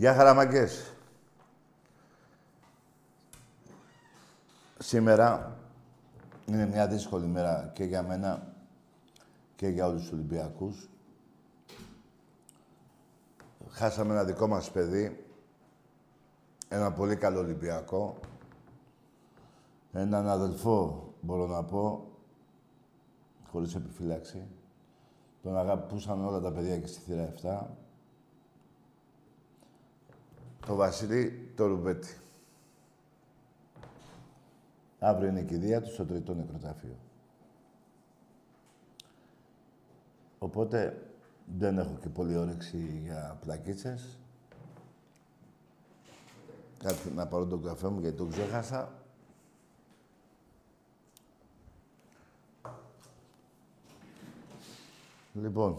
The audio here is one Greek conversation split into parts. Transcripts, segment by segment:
Γεια χαραμαγκές. Σήμερα είναι μια δύσκολη μέρα και για μένα και για όλους τους Ολυμπιακούς. Χάσαμε ένα δικό μας παιδί, ένα πολύ καλό Ολυμπιακό, έναν αδελφό, μπορώ να πω, χωρίς επιφύλαξη. Τον αγαπούσαν όλα τα παιδιά και στη θύρα 7 το Βασίλη το Ρουμπέτη. Αύριο είναι η κηδεία του στο τρίτο νεκροταφείο. Οπότε δεν έχω και πολύ όρεξη για πλακίτσες. Κάτι να πάρω τον καφέ μου γιατί τον ξέχασα. Λοιπόν,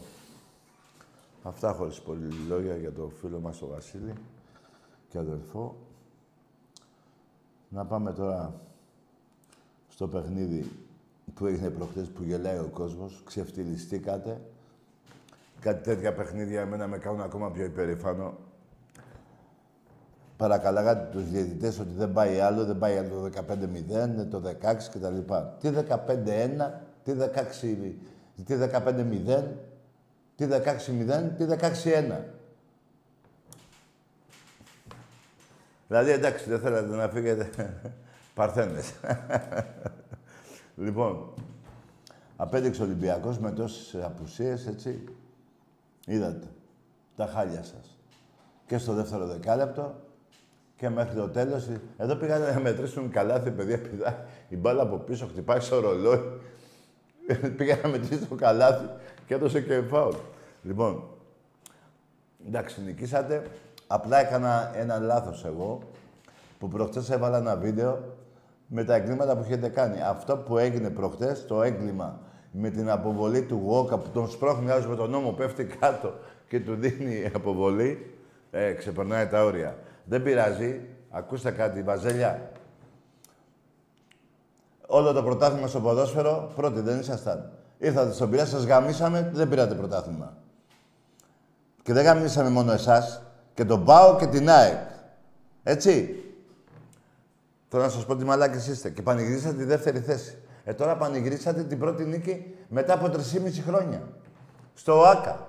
αυτά χωρίς πολύ λόγια για το φίλο μας τον Βασίλη και αδελφό. Να πάμε τώρα στο παιχνίδι που έγινε προχτές που γελάει ο κόσμος. Ξεφτυλιστήκατε. Κάτι τέτοια παιχνίδια εμένα με κάνουν ακόμα πιο υπερηφάνω. Παρακαλάγατε τους διαιτητές ότι δεν πάει άλλο, δεν πάει άλλο το 15-0, το 16 κτλ. Τι 15-1, τι 16, τι 15-0, τι 16-0, τι 16-1. Δηλαδή, εντάξει, δεν θέλατε να φύγετε. Παρθένες. λοιπόν, απέδειξε ο Ολυμπιακός με τόσες απουσίες, έτσι. Είδατε. Τα χάλια σας. Και στο δεύτερο δεκάλεπτο και μέχρι το τέλος. Εδώ πήγανε να μετρήσουν καλάθι, παιδιά, πηδάει. Η μπάλα από πίσω χτυπάει στο ρολόι. Πήγα να μετρήσει το καλάθι και έδωσε και φάουλ. Λοιπόν, εντάξει, νικήσατε. Απλά έκανα ένα λάθος εγώ, που προχτές έβαλα ένα βίντεο με τα εγκλήματα που έχετε κάνει. Αυτό που έγινε προχτές, το έγκλημα με την αποβολή του Γόκα που τον σπρώχνει άλλος με τον νόμο, πέφτει κάτω και του δίνει αποβολή, ε, ξεπερνάει τα όρια. Δεν πειράζει. Ακούστε κάτι, Βαζέλια. Όλο το πρωτάθλημα στο ποδόσφαιρο, πρώτοι δεν ήσασταν. Ήρθατε στον πειρά, σας γαμίσαμε, δεν πήρατε πρωτάθλημα. Και δεν γαμίσαμε μόνο εσάς, και τον ΠΑΟ και την ΑΕΚ. Έτσι. Τώρα να σας πω τι μαλάκες είστε. Και πανηγυρίσατε τη δεύτερη θέση. Ε, τώρα πανηγυρίσατε την πρώτη νίκη μετά από 3,5 χρόνια. Στο ΆΚΑ.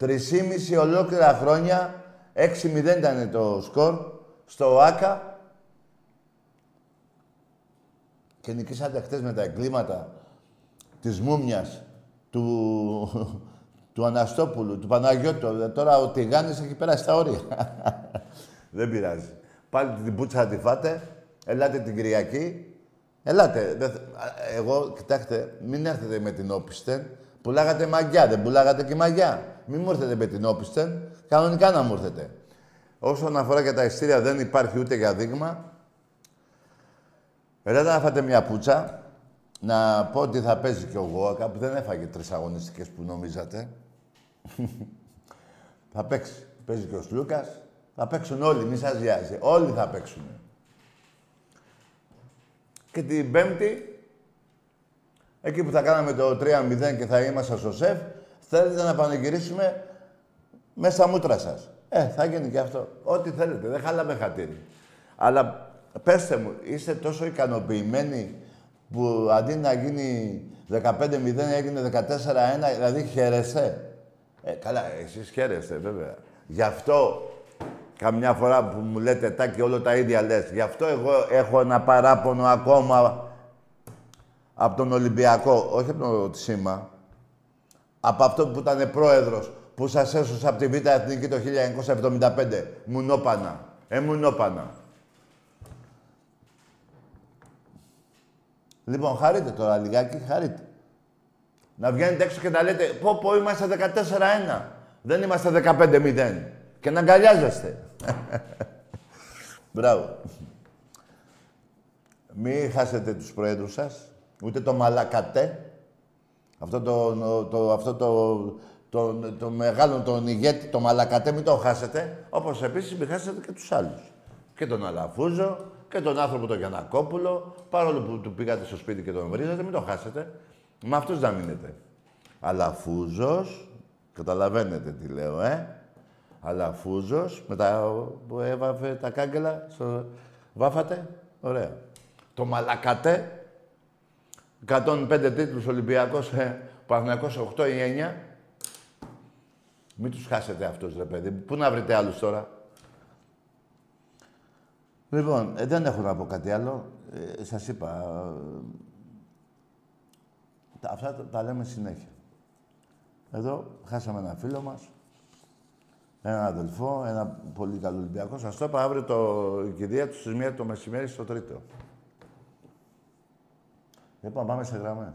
3,5 ολόκληρα χρόνια. 6-0 ήταν το σκορ. Στο ΆΚΑ. Και νικήσατε χτες με τα εγκλήματα της Μούμιας, του, του Αναστόπουλου, του Παναγιώτου. Τώρα ο Τηγάνης έχει περάσει τα όρια. Δεν πειράζει. Πάλι την πουτσα τη φάτε. Ελάτε την Κυριακή. Ελάτε. Εγώ, κοιτάξτε, μην έρθετε με την όπισθεν. Πουλάγατε μαγιά, δεν πουλάγατε και μαγιά. Μην μου έρθετε με την όπισθεν. Κανονικά να μου έρθετε. Όσον αφορά και τα ειστήρια, δεν υπάρχει ούτε για δείγμα. Ελάτε να φάτε μια πουτσα. Να πω ότι θα παίζει και ο Γόακα που δεν έφαγε τρεις αγωνιστικές που νομίζατε. θα παίξει. Παίζει και ο Σλούκας. Θα παίξουν όλοι, μη σας βιάζει. Όλοι θα παίξουν. Και την Πέμπτη, εκεί που θα κάναμε το 3-0 και θα είμαστε στο σεφ, θέλετε να πανηγυρίσουμε μέσα στα μούτρα σας. Ε, θα γίνει και αυτό. Ό,τι θέλετε. Δεν χάλαμε χατήρι. Αλλά πέστε μου, είστε τόσο ικανοποιημένοι που αντί να γίνει 15-0 έγινε 14-1, δηλαδή χαίρεστε. Ε, καλά, εσείς χαίρεστε βέβαια. Γι' αυτό καμιά φορά που μου λέτε τάκι όλο τα ίδια λες. Γι' αυτό εγώ έχω ένα παράπονο ακόμα από τον Ολυμπιακό, όχι από το σήμα, από αυτό που ήταν πρόεδρος, που σας έσωσα από τη Β' Εθνική το 1975. Μουνόπανα. Ε, μουνόπανα. Λοιπόν, χαρείτε τώρα λιγάκι, χαρείτε. Να βγαίνετε έξω και να λέτε πω πω είμαστε 14-1. Δεν είμαστε 15-0. Και να αγκαλιάζεστε. Μπράβο. Μην χάσετε τους πρόεδρους σας, ούτε το μαλακατέ. Αυτό το, το, αυτό το, το, το μεγάλο, τον ηγέτη, το μαλακατέ, μην το χάσετε. Όπως επίσης μην χάσετε και τους άλλους. Και τον Αλαφούζο, και τον άνθρωπο τον Γιανακόπουλο, παρόλο που του πήγατε στο σπίτι και τον βρίζατε, μην το χάσετε. Με αυτούς να μείνετε. Αλαφούζος, καταλαβαίνετε τι λέω, ε. Αλαφούζος, με τα που έβαφε τα κάγκελα, στο... βάφατε, ωραία. Το Μαλακατέ, 105 τίτλους Ολυμπιακός, ε, Παναθηναϊκός 8 ή 9. Μην τους χάσετε αυτούς, ρε παιδί. Πού να βρείτε άλλους τώρα; Λοιπόν, ε, δεν έχω να πω κάτι άλλο. Ε, σας είπα, ε, αυτά τα, τα, λέμε συνέχεια. Εδώ χάσαμε ένα φίλο μας, έναν αδελφό, ένα πολύ καλό Ολυμπιακό. Σας το είπα αύριο το, η κηδεία του στις μία το μεσημέρι στο τρίτο. Λοιπόν, πάμε σε γραμμές.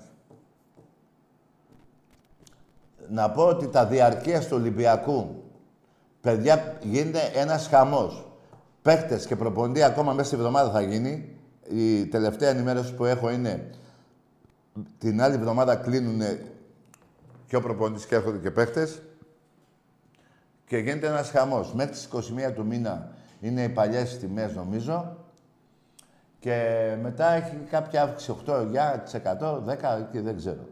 Να πω ότι τα διαρκεία του Ολυμπιακού, παιδιά, γίνεται ένας χαμός παίχτε και προπονητή ακόμα μέσα στη εβδομάδα θα γίνει. Η τελευταία ενημέρωση που έχω είναι την άλλη εβδομάδα κλείνουν και ο προπονητή και έρχονται και παίχτες. Και γίνεται ένας χαμός. Μέχρι τις 21 του μήνα είναι οι παλιές τιμές νομίζω. Και μετά έχει κάποια αύξηση 8, 9%, 10 και δεν ξέρω.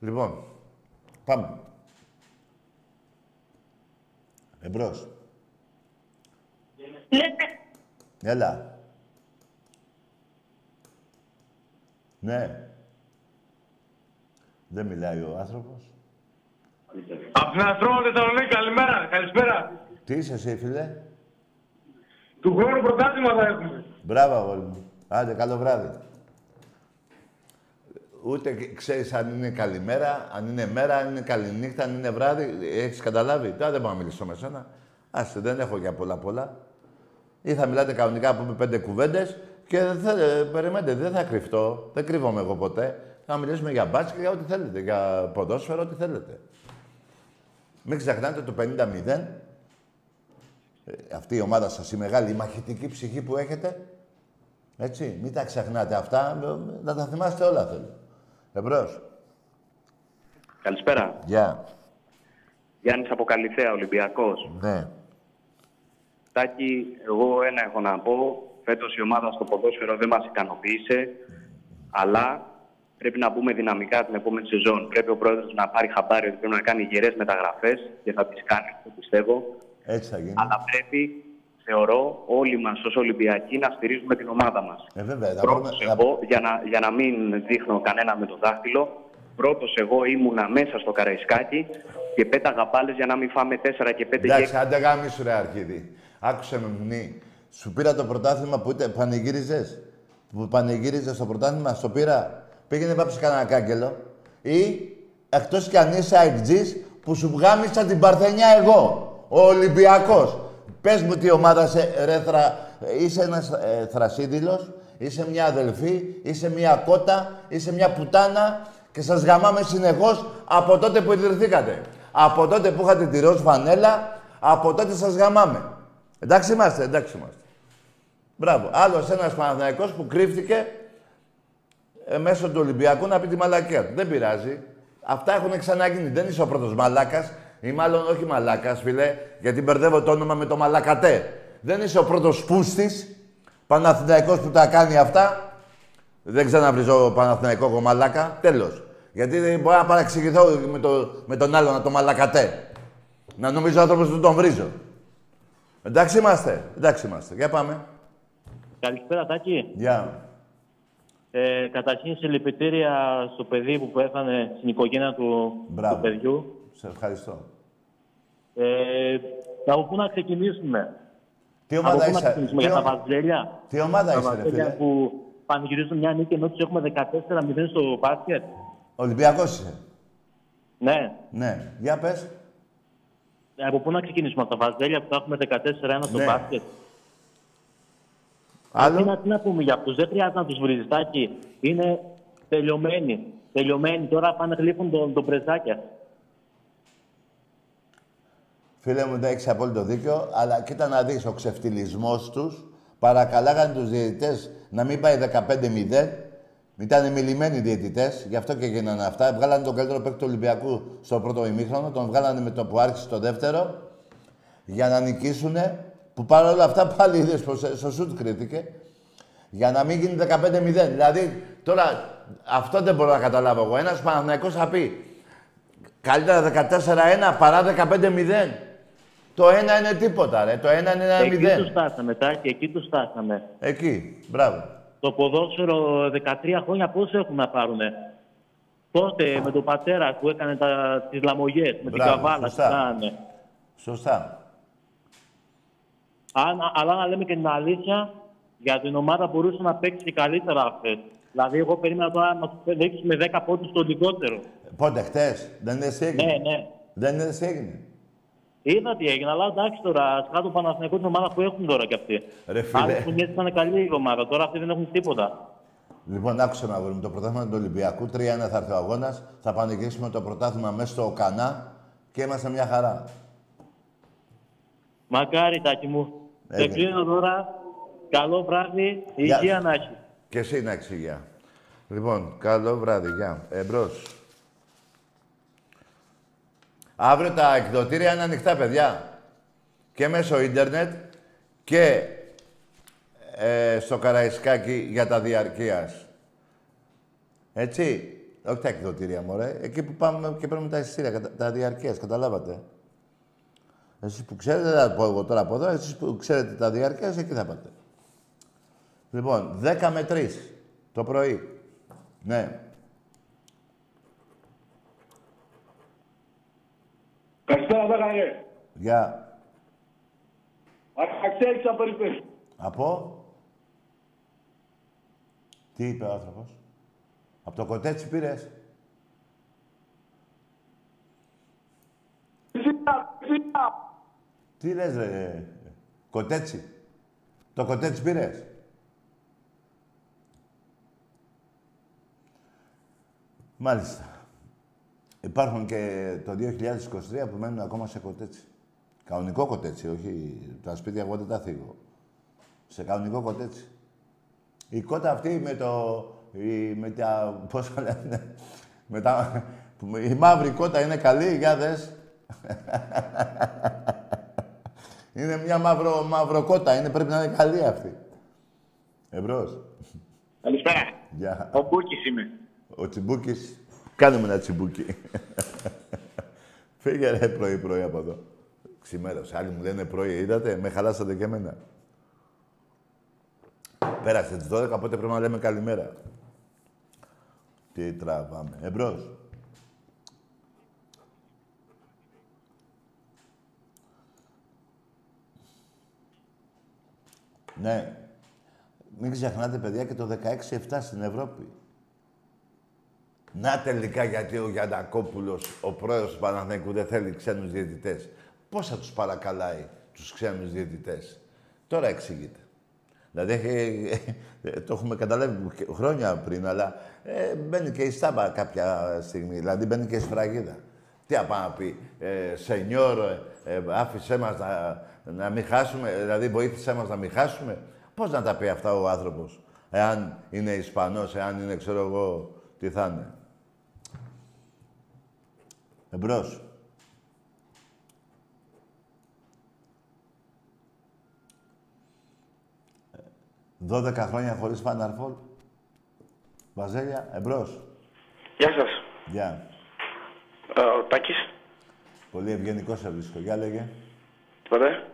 Λοιπόν, πάμε. Εμπρός. Ναι. Έλα. Ναι. Δεν μιλάει ο άνθρωπος. Από την Αστρόμο Θεσσαλονίκη, καλημέρα, καλησπέρα. Τι είσαι εσύ, φίλε; Του χρόνου πρωτάθλημα θα έχουμε. Μπράβο, αγόρι μου. Άντε, καλό βράδυ. Ούτε ξέρεις αν είναι καλημέρα, αν είναι μέρα, αν είναι καληνύχτα, αν είναι βράδυ. Έχεις καταλάβει; Τώρα δεν μπορώ να μιλήσω με σένα. Άστε, δεν έχω για πολλά πολλά. Ή θα μιλάτε κανονικά, πούμε πέντε κουβέντες και δεν περιμένετε, δεν θα κρυφτώ. Δεν κρύβομαι εγώ ποτέ. Θα μιλήσουμε για μπάσκετ, για ό,τι θέλετε. Για ποδόσφαιρο, ό,τι θέλετε. Μην ξεχνάτε το 50-0. Ε, αυτή η ομάδα σας, η μεγάλη, η μαχητική ψυχή που έχετε. Έτσι, μην τα ξεχνάτε αυτά. Να τα θυμάστε όλα θέλω. Εμπρός. Καλησπέρα. Γεια. Yeah. Γιάννης Αποκαλυφαία, Ολυμπιακός. Ναι. Τάκη, εγώ ένα έχω να πω. Φέτος η ομάδα στο ποδόσφαιρο δεν μας ικανοποίησε. Αλλά πρέπει να πούμε δυναμικά την επόμενη σεζόν. Πρέπει ο πρόεδρος να πάρει χαμπάρι ότι πρέπει να κάνει γερές μεταγραφές και θα τις κάνει, το πιστεύω. Έτσι θα γίνει. Αλλά πρέπει, θεωρώ, όλοι μας ως Ολυμπιακοί να στηρίζουμε την ομάδα μας. Ε, βέβαια. Πρώτος εγώ, για να, για να μην δείχνω κανένα με το δάχτυλο, Πρώτος εγώ ήμουνα μέσα στο Καραϊσκάκι και πέταγα πάλε για να μην φάμε 4 και 5 Εντάξει, άντε γάμισου ρε Αρχίδη. Άκουσε με μνή. Σου πήρα το πρωτάθλημα που είτε πανηγύριζες; Που πανηγύριζες το πρωτάθλημα, στο πήρα. Πήγαινε πάψε κανένα κάγκελο. Ή εκτός κι αν είσαι αεκτζής που σου βγάμισα την Παρθενιά εγώ. Ο Ολυμπιακός. Πες μου τι ομάδα σε ρέθρα. Είσαι ένας ε, θρασίδηλος, είσαι μια αδελφή, είσαι μια κότα, είσαι μια πουτάνα και σας γαμάμε συνεχώς από τότε που ιδρυθήκατε. Από τότε που είχατε τη ροζ φανέλα, από τότε σας γαμάμε. Εντάξει είμαστε, εντάξει είμαστε. Μπράβο. Άλλος ένας Παναθηναϊκός που κρύφτηκε ε, μέσω του Ολυμπιακού να πει τη μαλακία του. Δεν πειράζει. Αυτά έχουν ξαναγίνει. Δεν είσαι ο πρώτος μαλάκας. Ή μάλλον όχι μαλάκας, φίλε, γιατί μπερδεύω το όνομα με το μαλακατέ. Δεν είσαι ο πρώτος πούστη Παναθηναϊκός που τα κάνει αυτά. Δεν ξαναβριζώ Παναθηναϊκό κομμαλάκα. Τέλος. Γιατί μπορεί να παραξηγηθώ με, το, με τον άλλο να το μαλακατέ. Να νομίζω άνθρωπος που τον βρίζω. Εντάξει είμαστε. Εντάξει είμαστε. Για πάμε. Καλησπέρα, Τάκη. Γεια. Ε, καταρχήν, συλληπιτήρια στο παιδί που πέθανε στην οικογένεια του, Μπράβο. του παιδιού. Σε ευχαριστώ. Ε, από πού να ξεκινήσουμε; Τι από ομάδα πού να είσαι, ξεκινήσουμε, τι, για ο- τα Βαζέλια; τι ομάδα Τα είσαι, ρε Βαζέλια φίλε; που πανηγυρίζουν μια νίκη ενώ τους έχουμε 14-0 στο μπάσκετ. Ολυμπιακός είσαι; Ναι. Ναι. Για πες. Ε, Από πού να ξεκινήσουμε, από τα Βαζέλια που τα έχουμε 14-1 στο Ναι. μπάσκετ; Άλλο. Τι να, τι να πούμε για αυτούς, δεν χρειάζεται να τους βρίζεις, Τάκη. Είναι τελειωμένοι. Τελειωμένοι. Τώρα πάνε γλύφουν τον, τον πρεζάκια. Φίλε μου, δεν έχεις απόλυτο δίκιο, αλλά κοίτα να δεις ο ξεφτυλισμός τους. Παρακαλάγανε τους διαιτητές να μην πάει 15-0. Ήταν μιλημένοι οι διαιτητές, γι' αυτό και γίνανε αυτά. Βγάλανε τον καλύτερο παίκτη του Ολυμπιακού στο πρώτο ημίχρονο, τον βγάλανε με το που άρχισε το δεύτερο, για να νικήσουνε. Που παρόλα αυτά πάλι είδες πως ε, στο σουτ κρίθηκε. Για να μην γίνει 15-0. Δηλαδή, τώρα αυτό δεν μπορώ να καταλάβω εγώ. Ένας Παναθηναϊκός θα πει Καλύτερα 14-1 παρά 15-0. Το ένα είναι τίποτα, ρε. Το ένα είναι ένα Εκεί τους μηδέν. στάσαμε, Τάκη, εκεί τους στάσαμε. Εκεί. Μπράβο. Το ποδόσφαιρο 13 χρόνια πώς έχουν να πάρουνε; Τότε με τον πατέρα που έκανε τα, τις λαμογές, με Μπράβο, την καβάλα, τι σωστά. κάνανε; Σωστά. Αν, αλλά να λέμε και την αλήθεια, για την ομάδα μπορούσε να παίξει καλύτερα αυτές. Δηλαδή, εγώ περίμενα τώρα να τους δείξουμε 10 πόντους το λιγότερο. Πότε, χτες. Δεν είδες τι έγινε. Ναι, ναι. Δεν είδες τι έγινε. Είδα τι έγινε, αλλά εντάξει τώρα, σκάτω Παναθηναϊκός την ομάδα που έχουν τώρα κι αυτοί. Ρε φίλε. Άλλες χρονιές ήταν καλή η ομάδα, τώρα αυτοί δεν έχουν τίποτα. Λοιπόν, άκουσε να βρούμε το πρωτάθλημα του Ολυμπιακού. 3-1 θα έρθει ο αγώνας. Θα πανηγυρίσουμε το πρωτάθλημα μέσα στο Οκανά και είμαστε μια χαρά. Μακάρι, Τάκη μου. Σε Έγινε. κλείνω τώρα. Καλό βράδυ. Γεια Υγεία σου. να έχει. Και εσύ να έχεις υγεία. Λοιπόν, καλό βράδυ. Γεια. Εμπρός. Αύριο τα εκδοτήρια είναι ανοιχτά, παιδιά. Και μέσω ίντερνετ και ε, στο Καραϊσκάκι για τα διαρκείας. Έτσι. Όχι τα εκδοτήρια, μωρέ. Εκεί που πάμε και παίρνουμε τα εισιτήρια, κατα- τα διαρκείας, καταλάβατε. Εσείς που ξέρετε, δεν θα πω εγώ τώρα από εδώ, εσείς που ξέρετε τα διαρκείας, εκεί θα πάτε. Λοιπόν, 10 με 3 το πρωί. Ναι. Καλησπέρα, Δάκαρε. Για... Αξέχεις από περιπέτει. Από... Τι είπε ο άνθρωπος; Από το κοτέτσι πήρες; Τι λες ρε. Κοτέτσι; Το κοτέτσι πήρες; Μάλιστα. Υπάρχουν και το 2023 που μένουν ακόμα σε κοτέτσι. Κανονικό κοτέτσι, όχι τα σπίτια εγώ δεν τα θίγω. Σε κανονικό κοτέτσι. Η κότα αυτή με το... Η, με τα... Πώς το λένε... Με τα, που- η μαύρη κότα είναι καλή, για δες. είναι μια μαύρο, μαύρο κότα, είναι, πρέπει να είναι καλή αυτή. Εμπρός. Καλησπέρα. Γεια. Ο Μπούκης είμαι. Ο Τσιμπούκης. Κάνε μου ένα τσιμπούκι. Φύγε ρε πρωί-πρωί από εδώ. Ξημέρωσε. Άλλοι μου λένε πρωί. Είδατε, με χαλάσατε και εμένα. Πέρασε τις 12, οπότε πρέπει να λέμε καλημέρα. Τι τραβάμε. Εμπρός. Ναι. Μην ξεχνάτε, παιδιά, και το 16-7 στην Ευρώπη. Να τελικά γιατί ο Γιανακόπουλος, ο πρόεδρος του Παναθηναϊκού, δεν θέλει ξένους διαιτητές. Πώς θα τους παρακαλάει τους ξένους διαιτητές; Τώρα εξηγείται. Δηλαδή, έχει- το έχουμε καταλάβει και χρόνια πριν, αλλά ε, μπαίνει και η στάμπα κάποια στιγμή. Δηλαδή, μπαίνει και η σφραγίδα. Τι να πάει να πει, ε, σενιόρ, ε, ε, άφησέ μας να, να μην χάσουμε, δηλαδή βοήθησέ μας να μην χάσουμε. Πώς να τα πει αυτά ο άνθρωπος, εάν είναι Ισπανός, εάν είναι, ξέρω εγώ, τι θα είναι. Εμπρός. 12 χρόνια χωρίς φαναρφόλ. Βαζέλια, εμπρός. Γεια σας. Γεια. Ε, ο Τάκης. Πολύ ευγενικός σε βρίσκω. Για λέγε. Ωραία.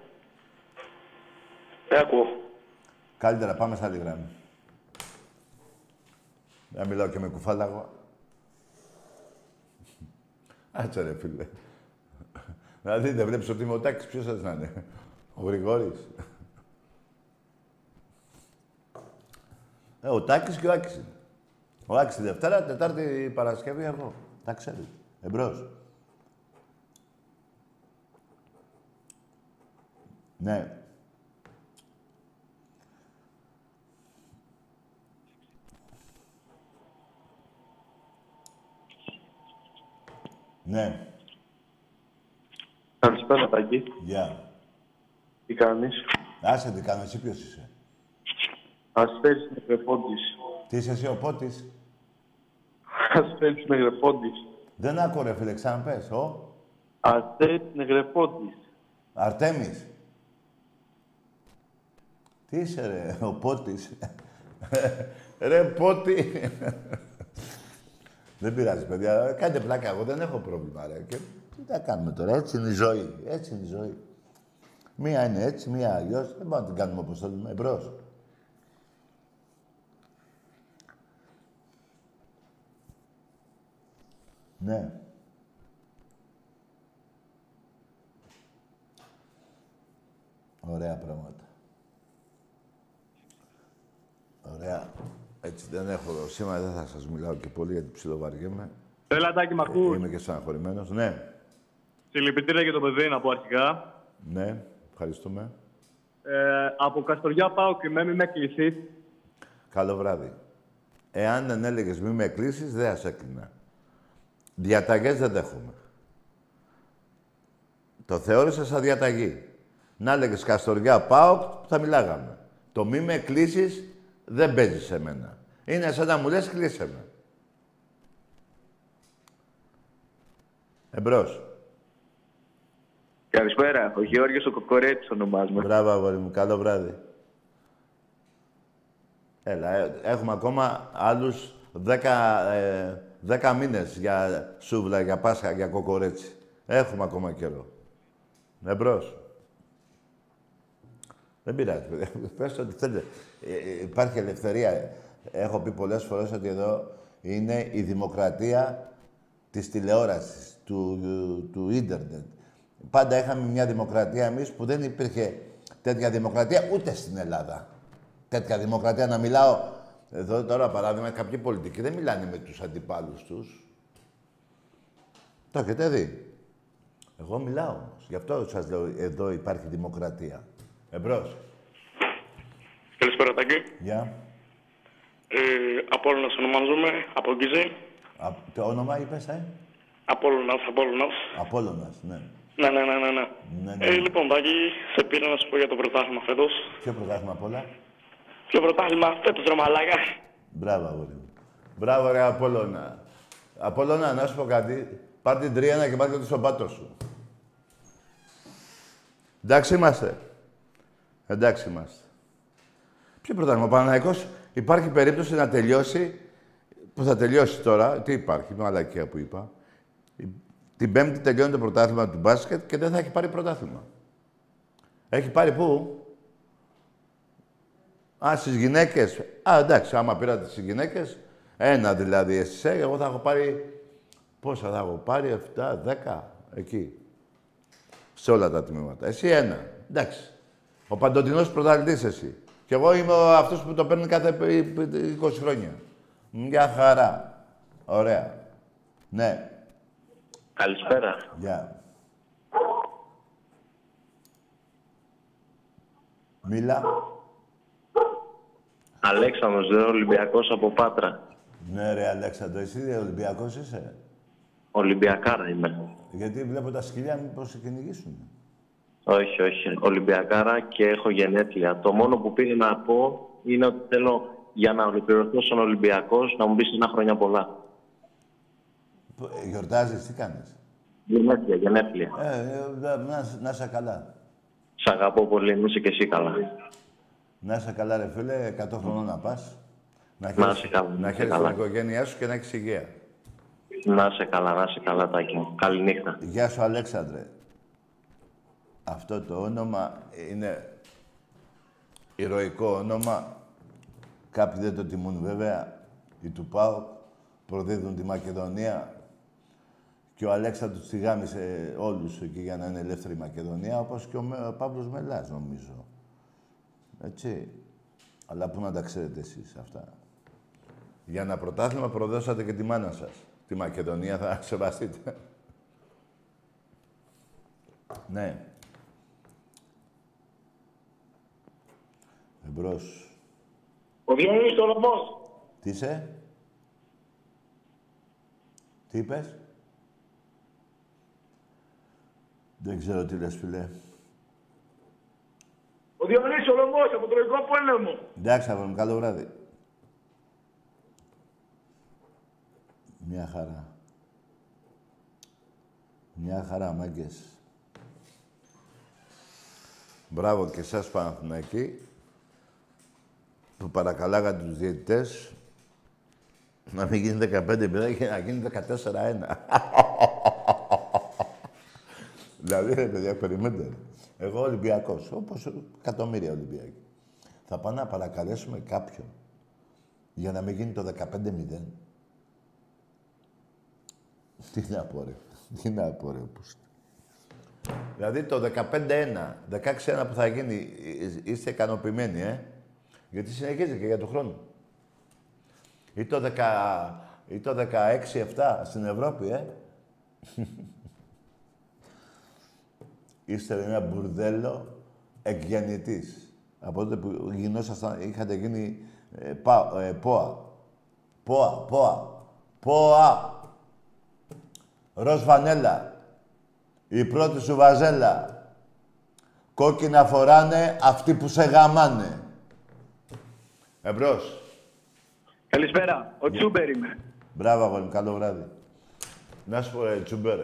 Δεν ακούω. Καλύτερα, πάμε σε άλλη γραμμή. Δεν μιλάω και με κουφάλαγο. Άτσε ρε φίλε. Δηλαδή δεν βλέπεις ότι είμαι ο Τάκης, ποιος θες να είναι; Ο Γρηγόρης. Ε, ο Τάκης και ο Άκης είναι. Ο Άκης τη Δευτέρα, Τετάρτη Παρασκευή, εγώ. Τα ξέρετε. Εμπρός. Ναι. Ναι. Καλησπέρα, Τάκη. Γεια. Τι κάνεις; Άσε τι κάνω, εσύ ποιος είσαι; Αστέρης Νεγρεπόντης. Τι είσαι εσύ ο Πότης; Αστέρης Νεγρεπόντης. Δεν άκω ρε φίλε, ξαναπες. Ο Αστέρης Νεγρεπόντης. Αρτέμις. Τι είσαι ρε, ο Πότης; ρε Πότη. Δεν πειράζει παιδιά, κάντε πλάκα, εγώ δεν έχω πρόβλημα ρε. Και τι θα κάνουμε τώρα, έτσι είναι η ζωή. Έτσι είναι η ζωή. Μία είναι έτσι, μία αλλιώς. Δεν μπορούμε να την κάνουμε όπως θέλουμε. Εμπρός. Ναι. Ωραία πράγματα. Ωραία. Έτσι δεν έχω σήμερα, δεν θα σας μιλάω και πολύ γιατί ψιλοβαριέμαι. Έλα, Τάκη, μ' ακούς; Είμαι και στεναχωρημένος. Ναι. Συλληπιτήρια για το παιδί, να πω αρχικά. Ναι. Ευχαριστούμε. Ε, από Καστοριά πάω και με μη με κλεισείς. Καλό βράδυ. Εάν δεν έλεγες μη με κλείσεις, δεν θα σε έκλεινα. Διαταγές δεν δέχομαι. Το θεώρησα σαν διαταγή. Να έλεγες Καστοριά πάω, θα μιλάγαμε. Το μη με κλείσεις δεν παίζεις σε μένα. Είναι σαν να μου λες κλείσε με. Εμπρός. Καλησπέρα. Ο Γιώργος ο Κοκορέτης ονομάζουμε. Μπράβο, αγόρι μου. Καλό βράδυ. Έλα, ε, έχουμε ακόμα άλλους δέκα, ε, δέκα μήνες για σούβλα, για Πάσχα, για κοκορέτσι. Έχουμε ακόμα καιρό. Εμπρός. Δεν πειράζει, παιδιά. Πες ό,τι θέλετε. Ε, ε, υπάρχει ελευθερία. Έχω πει πολλές φορές ότι εδώ είναι η δημοκρατία της τηλεόρασης, του, του ίντερνετ. Πάντα είχαμε μια δημοκρατία εμείς που δεν υπήρχε τέτοια δημοκρατία ούτε στην Ελλάδα. Τέτοια δημοκρατία να μιλάω. Εδώ τώρα παράδειγμα κάποιοι πολιτικοί δεν μιλάνε με τους αντιπάλους τους. Το έχετε δει. Εγώ μιλάω όμως. Γι' αυτό σας λέω εδώ υπάρχει δημοκρατία. Εμπρός. Καλησπέρα, Τάκη. Γεια. Ε, Απόλλωνας ονομάζομαι, από Γκίζη. Α, το όνομα είπες, ε; Απόλλωνας, Απόλλωνας. Απόλλωνας, ναι. Ναι, ναι, ναι, ναι. ναι. Ναι, ναι. Ε, λοιπόν, Τάκη, σε πήρα να σου πω για το πρωτάθλημα φέτος. Ποιο πρωτάθλημα απ' όλα; Ποιο πρωτάθλημα; Φέτος, ρε μαλάκα. Μπράβο, αγόρι μου. Μπράβο, ρε Απόλλωνα. Απόλλωνα, να σου πω κάτι. Πάρ' την τρίανα και πάρ' την στον πάτος σου. Εντάξει είμαστε. Εντάξει είμαστε. Ποιο πρωτάθλημα, ο Παναθηναϊκός υπάρχει περίπτωση να τελειώσει, που θα τελειώσει τώρα, τι υπάρχει, μαλακία που είπα. Την Πέμπτη τελειώνει το πρωτάθλημα του μπάσκετ και δεν θα έχει πάρει πρωτάθλημα. Έχει πάρει πού; Α, στις γυναίκες. Α, εντάξει, άμα πήρατε στις γυναίκες, ένα δηλαδή εσείς, ε, εγώ θα έχω πάρει... Πόσα θα έχω πάρει, 7, 10, εκεί. Σε όλα τα τμήματα. Εσύ ένα. Εντάξει. Ο παντοτινός πρωταθλητής εσύ. Και εγώ είμαι ο- αυτός που το παίρνει κάθε 20 χρόνια. Μια χαρά. Ωραία. Ναι. Καλησπέρα. Γεια. Μίλα. Αλέξανδρος, δε Ολυμπιακός από Πάτρα. Ναι, ρε Αλέξανδρο, εσύ Ολυμπιακός είσαι. Ολυμπιακάρα είμαι. Γιατί βλέπω τα σκυλιά μήπως σε κυνηγήσουν. Όχι, όχι. Ολυμπιακάρα και έχω γενέθλια. Το μόνο που πήγα να πω είναι ότι θέλω για να ολοκληρωθώ στον Ολυμπιακός να μου πεις ένα χρόνια πολλά. Π- Γιορτάζεις, τι κάνεις; Γενέθλια, γενέθλια. Ε, ε, να, να, να είσαι καλά. Σ' αγαπώ πολύ, να είσαι και εσύ καλά. Να είσαι καλά, ρε φίλε, 100 χρονών να πας. Να Να είσαι καλά, να να είσαι χαίρεσαι την καλά. οικογένειά σου και να έχεις υγεία. Να είσαι καλά, να είσαι καλά, Τάκη μου. Καληνύχτα. Γεια σου, Αλέξανδρε. Αυτό το όνομα είναι ηρωικό όνομα. Κάποιοι δεν το τιμούν βέβαια. Οι του ΠΑΟ προδίδουν τη Μακεδονία και ο Αλέξανδρος τη γάμισε όλους εκεί για να είναι ελεύθερη η Μακεδονία, όπως και ο, Με- ο Παύλος Μελάς, νομίζω. Έτσι. Αλλά πού να τα ξέρετε εσείς αυτά. Για ένα πρωτάθλημα προδώσατε και τη μάνα σας. Τη Μακεδονία θα σεβαστείτε. Ναι. Εμπρός. Ο Διονύσης ο Λομπός. Τι είσαι; Τι είπες; Δεν ξέρω τι λες, φίλε. Ο Διονύσης ο Λομπός από το Τροϊκό Πόλεμο. Εντάξει, αγόρι μου, καλό βράδυ. Μια χαρά. Μια χαρά, μάγκες. Μπράβο και εσάς Παναθηναϊκοί που παρακαλάγατε τους διαιτητές να μην γίνει 15-0 και να γίνει 14-1. δηλαδή, ρε παιδιά, περιμένετε. Εγώ Ολυμπιακός, όπως εκατομμύρια Ολυμπιακοί. Θα πάμε να παρακαλέσουμε κάποιον για να μην γίνει το 15-0. Τι να πω, ρε. Τι να πω, ρε. Πούστη. Δηλαδή το 15-1, 16-1 που θα γίνει, εί- είστε ικανοποιημένοι, ε; Γιατί συνεχίζει και για τον χρόνο. Ή το, 10, ή το 16-7 στην Ευρώπη, ε. Είστε ένα μπουρδέλο εκγεννητής. Από τότε που γινόσασταν, είχατε γίνει ε, πα, ε, ΠΟΑ. ΠΟΑ, ΠΟΑ, ΠΟΑ. Ροζ Βανέλα. Η πρώτη σου βαζέλα. Κόκκινα φοράνε αυτοί που σε γαμάνε. Εμπρός. Καλησπέρα. Ο Τσούμπερ είμαι. Μπράβο, αγόρι μου. Καλό βράδυ. Να σου πω, ε, Τσούμπερ.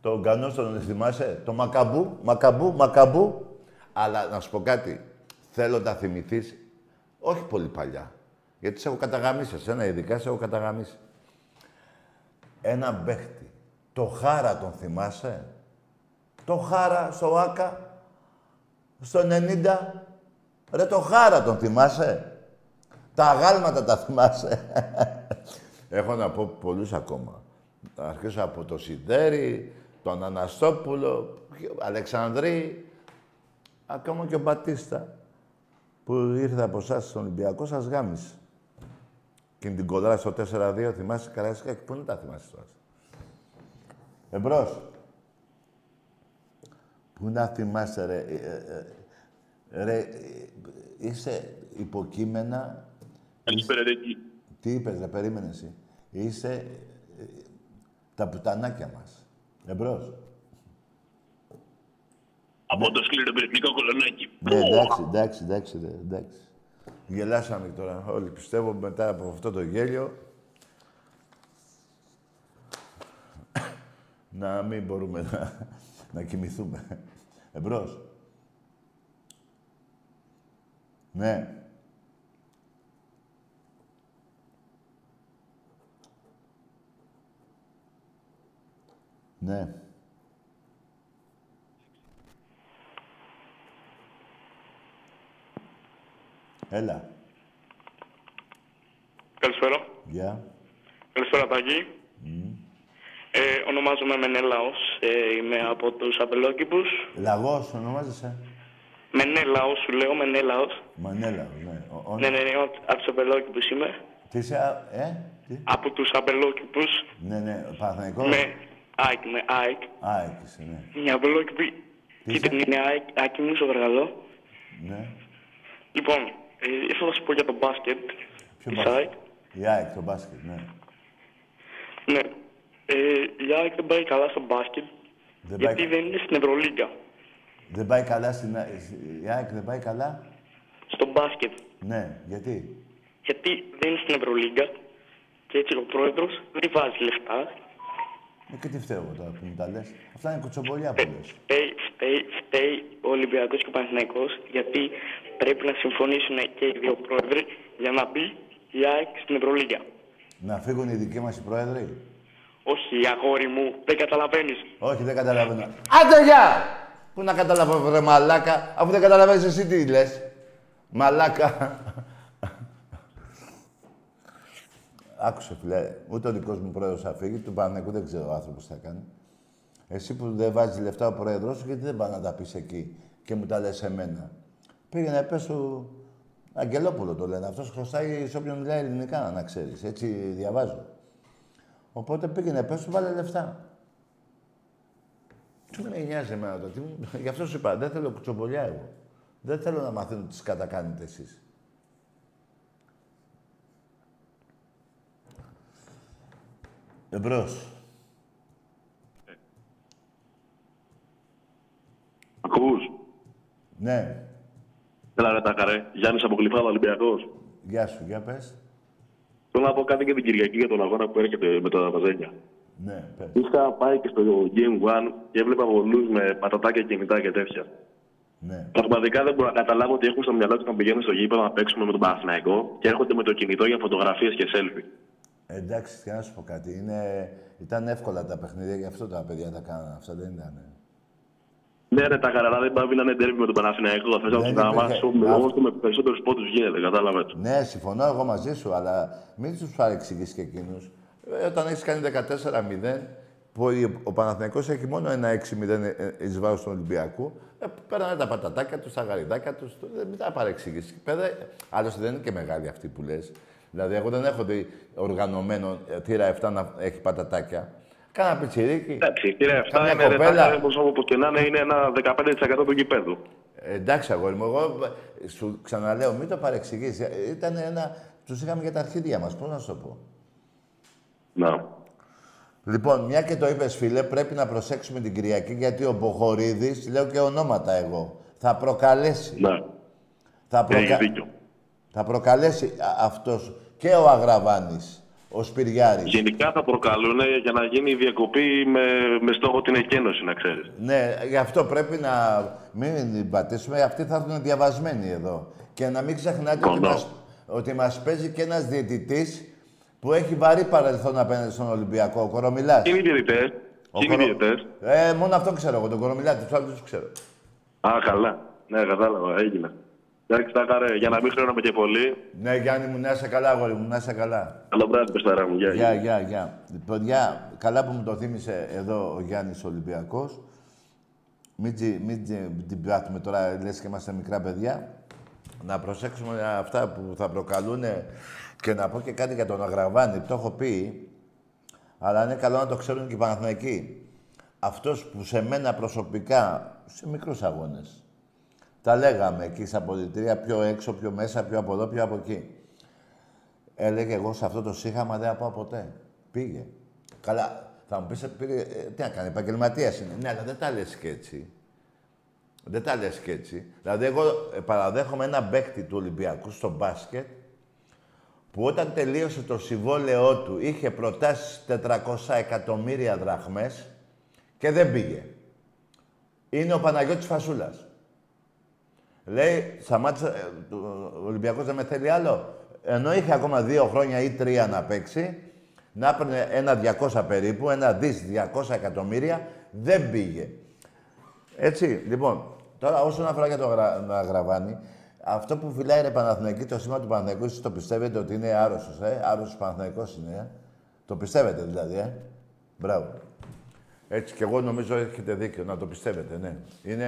το γκανό τον θυμάσαι; Το μακαμπού, μακαμπού, μακαμπού. Αλλά να σου πω κάτι. Θέλω να θυμηθείς, όχι πολύ παλιά. Γιατί σε έχω καταγαμίσει. Εσένα ειδικά σε έχω καταγαμίσει. Ένα παίχτη. Το Χάρα τον θυμάσαι; Το Χάρα στο Άκα. Στο 90. Ρε το Χάρα τον θυμάσαι; Τα αγάλματα τα θυμάσαι; Έχω να πω πολλούς ακόμα. Θα αρχίσω από το Σιδέρι, τον Αναστόπουλο, Αλεξανδρή, ακόμα και ο Μπατίστα, που ήρθε από εσάς στον Ολυμπιακό, σας γάμισε. Και την κολλά στο 4-2, θυμάσαι Καραϊσκάκη, πού είναι τα θυμάσαι τώρα. Εμπρός. Πού να θυμάσαι, ρε. ε, ε, ε, ρε, ε, είσαι υποκείμενα... Καλησπέρα, Ρέκη. Τι είπες, ρε, περίμενε εσύ. Είσαι ε, τα πουτανάκια μας. Εμπρός. Από το σκληρό περιπνικό κολονάκι. Ναι, εντάξει, εντάξει, εντάξει, ρε, εντάξει. Γελάσαμε τώρα όλοι. Πιστεύω μετά από αυτό το γέλιο να μην μπορούμε να, να κοιμηθούμε. Εμπρός. Ναι. Ναι. Έλα. Καλησπέρα. Γεια. Καλησπέρα, Τάκη. Ε, ονομάζομαι Μενέλαος. Ε, είμαι από τους Απελόκηπους. Λαγός ονομάζεσαι. Μενέλαος, σου λέω, Μενέλαος. Μανέλα, ναι. Ο, ο, Ναι, ναι, ναι, από τους Απελόκηπους είμαι. Τι είσαι, α, ε, τι; Από τους Απελόκηπους. Ναι, ναι, Παναθηναϊκός. Με ΑΕΚ, με ΑΕΚ. Α, έκυσε, ναι. Μια Απελόκηπη. Τι Κοίτα, είσαι; είναι ΑΕΚ, Άκη μου, στο παρακαλώ. Ναι. Λοιπόν, ε, ήθελα να σου πω για το μπάσκετ Ποιο της μπάσκετ; ΑΕΚ. Η ΑΕΚ, το μπάσκετ, ναι. Ναι. Ε, η ΑΕΚ δεν πάει καλά στο μπάσκετ. Δεν γιατί πάει... δεν είναι στην Ευρωλίγκα. Δεν πάει καλά στην... Α- Η ΑΕΚ δεν πάει καλά; Στο μπάσκετ. Ναι, γιατί; Γιατί δεν είναι στην Ευρωλίγκα και έτσι ο πρόεδρος δεν βάζει λεφτά. Ε, και τι φταίω εγώ τώρα που μου τα λες. Αυτά είναι κουτσομπολιά που λες. Φταίει, φταίει, φταίει ο Ολυμπιακός και ο Παναθηναϊκός γιατί πρέπει να συμφωνήσουν και οι δύο πρόεδροι για να μπει η ΑΕΚ στην Ευρωλίγκα. Να φύγουν οι δικοί μας οι πρόεδροι; Όχι, αγόρι μου, δεν καταλαβαίνεις. Όχι, δεν καταλαβαίνω. Άντε, γεια! Πού να καταλαβαίνω, βρε μαλάκα, αφού δεν καταλαβαίνεις εσύ τι λες. Μαλάκα. Άκουσε, φίλε, ούτε ο δικός μου πρόεδρος θα φύγει, του Παναγικού δεν ξέρω ο άνθρωπος τι θα κάνει. Εσύ που δεν βάζεις λεφτά ο πρόεδρος σου, γιατί δεν πάει να τα πεις εκεί και μου τα λες εμένα. Πήγαινε, πες σου, Αγγελόπουλο το λένε. Αυτός χρωστάει σε όποιον μιλάει ελληνικά, να ξέρεις. Έτσι διαβάζω. Οπότε πήγαινε, πες του, βάλε λεφτά. Τι με νοιάζει εμένα το τι μου... Γι' αυτό σου είπα, δεν θέλω κουτσομπολιά εγώ. Δεν θέλω να μαθαίνω τι κατακάνετε εσείς. Εμπρός. Ακούς; Ναι. Έλα ρε τα καρέ. Γιάννης από Γλυφάδα Ολυμπιακός. Γεια σου, για πες. Θέλω να πω κάτι και την Κυριακή για τον αγώνα που έρχεται με τα Βαζέλια. Ναι, πες. Είχα πάει και στο Game One και έβλεπα πολλού με πατατάκια κινητά και τέτοια. Ναι. Πραγματικά δεν μπορώ να καταλάβω ότι έχουν στο μυαλό τους να πηγαίνουν στο γήπεδο να παίξουμε με τον Παναθηναϊκό και έρχονται με το κινητό για φωτογραφίες και selfie. Εντάξει, και να σου πω κάτι. Είναι... Ήταν εύκολα τα παιχνίδια, γι' αυτό τα παιδιά τα κάνανε. Αυτά δεν ήταν. Ναι, ρε, τα καραλά δεν πάει να είναι ντέρμπι με τον Παναθηναϊκό. Θα Δεν θες να υπήρχε- μάθουμε Αυτό- όμως με περισσότερους πόντους γίνεται, κατάλαβε. Ναι, συμφωνώ εγώ μαζί σου, αλλά μην τους παρεξηγήσει και εκείνους. Ε, όταν έχεις κάνει 14-0, που η- ο Παναθηναϊκός έχει μόνο ένα 6-0 εις βάρος του Ολυμπιακού, ε, πέρανε τα πατατάκια τους, τα γαριδάκια τους. Μην τα παρεξηγήσεις. Πέρα, άλλωστε δεν είναι και μεγάλοι αυτοί που λες. Δηλαδή, εγώ δεν έχω δει οργανωμένο ε, θύρα 7 να έχει πατατάκια. Κάνα πιτσιρίκι. Εντάξει, κύριε, αυτά Καμιά είναι ρε, τα κοπέλα. καρέ, όπως- όπως και να είναι, είναι ένα 15% του γηπέδου. Ε, εντάξει, αγόρι μου, εγώ ε, σου ξαναλέω, μην το παρεξηγήσεις. Ήταν ένα. Τους είχαμε για τα αρχίδια μας. Πώς να σου το πω. Να. Λοιπόν, μια και το είπες, φίλε, πρέπει να προσέξουμε την Κυριακή γιατί ο Μποχορίδης, λέω και ονόματα εγώ, θα προκαλέσει. Ναι. Θα, Έχει προκα... δίκιο. θα προκαλέσει αυτός και ο Αγραβάνης, ο Σπυριάρης. Γενικά θα προκαλούν για να γίνει η διακοπή με, με στόχο την εκένωση, να ξέρεις. Ναι, γι' αυτό πρέπει να μην την πατήσουμε. Αυτοί θα έρθουν διαβασμένοι εδώ. Και να μην ξεχνάτε ότι Κοντό. μας, ότι μας παίζει και ένας διαιτητής που έχει βαρύ παρελθόν απέναντι στον Ολυμπιακό, ο Κορομιλάς. Ποιοι είναι οι διαιτητές, Ο ποιοι είναι οι Κορο- διαιτητές; Ε, μόνο αυτό ξέρω εγώ, τον Κορομιλά, τους άλλους τους ξέρω. Α, καλά. Ναι, κατάλαβα, έγινε. Εντάξει, τα χαρέ, για να μην χρεώναμε και πολύ. Ναι, Γιάννη μου, να είσαι καλά, αγόρι μου, να είσαι καλά. Καλό βράδυ, Πεσταρά μου. Γεια, Γεια, γεια, γεια. Παιδιά, καλά που μου το θύμισε εδώ ο Γιάννης Ολυμπιακός. Μην, τσι- μην, τσι- μην την πιάθουμε τώρα, λες και είμαστε μικρά παιδιά. Να προσέξουμε αυτά που θα προκαλούν και να πω και κάτι για τον Αγραβάνη. Το έχω πει, αλλά είναι καλό να το ξέρουν και οι Παναθηναϊκοί. Αυτός που σε μένα προσωπικά, σε μικρούς αγώνες, τα λέγαμε εκεί στα πολιτήρια, πιο έξω, πιο μέσα, πιο από εδώ, πιο από εκεί. Έλεγε εγώ σε αυτό το σύγχαμα δεν θα πάω ποτέ. Πήγε. Καλά, θα μου πεις, πήρε, ε, τι να κάνει, επαγγελματίας είναι. Ναι, αλλά δεν τα λες και έτσι. Δεν τα λες και έτσι. Δηλαδή, εγώ ε, παραδέχομαι ένα παίκτη του Ολυμπιακού στο μπάσκετ που όταν τελείωσε το συμβόλαιό του είχε προτάσεις 400 εκατομμύρια δραχμές και δεν πήγε. Είναι ο Παναγιώτης Φασούλας. Λέει, σταμάτησε, ε, το- ο Ολυμπιακός δεν με θέλει άλλο. Ενώ είχε ακόμα δύο χρόνια ή τρία να παίξει, να έπαιρνε ένα 200 περίπου, ένα δις 200 εκατομμύρια, δεν πήγε. Έτσι, λοιπόν, τώρα όσον αφορά για το γρα... να γραβάνει, αυτό που φυλάει ρε Παναθηναϊκή, το σήμα του Παναθηναϊκού, εσείς το πιστεύετε ότι είναι άρρωστος, ε; Άρρωστος Παναθηναϊκός είναι, ε; Το πιστεύετε δηλαδή, ε; Μπράβο. Έτσι, και εγώ νομίζω έχετε δίκιο να το πιστεύετε, ναι. Είναι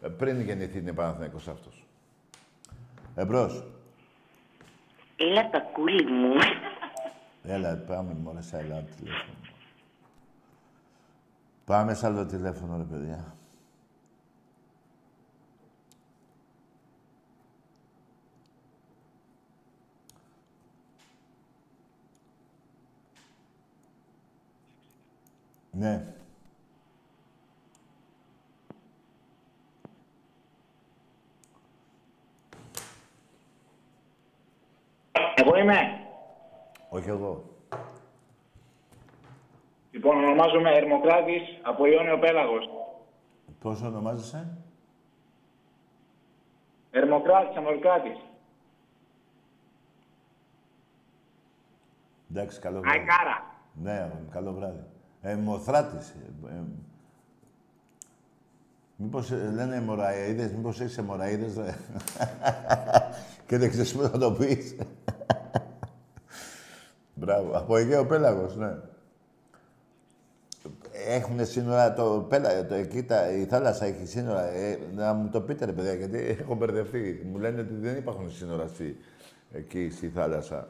ε, πριν γεννηθεί είναι Παναθηναϊκός αυτός. Εμπρός. Έλα τα κούλι μου. Έλα, πάμε μωρέ σε άλλο τηλέφωνο. Πάμε σε άλλο τηλέφωνο, ρε παιδιά. Ναι. Εγώ είμαι. Όχι εγώ. Λοιπόν, ονομάζομαι Ερμοκράτης από Ιόνιο Πέλαγος. Πώς ονομάζεσαι; Ερμοκράτης, Αμορκράτης. Εντάξει, καλό βράδυ. Αϊκάρα. Ναι, καλό βράδυ. Ε, Μοθράτης. Ε, ε, μήπως ε, λένε αιμοραΐδες, μήπως έχεις αιμοραΐδες, ρε. Και δεν ξέρεις πώς θα το πεις. Μπράβο. Από Αιγαίο Πέλαγος, ναι. Έχουν σύνορα το πέλα, το, εκεί τα, η θάλασσα έχει σύνορα. Ε, να μου το πείτε ρε παιδιά, γιατί έχω μπερδευτεί. Μου λένε ότι δεν υπάρχουν σύνορα στη, εκεί στη θάλασσα.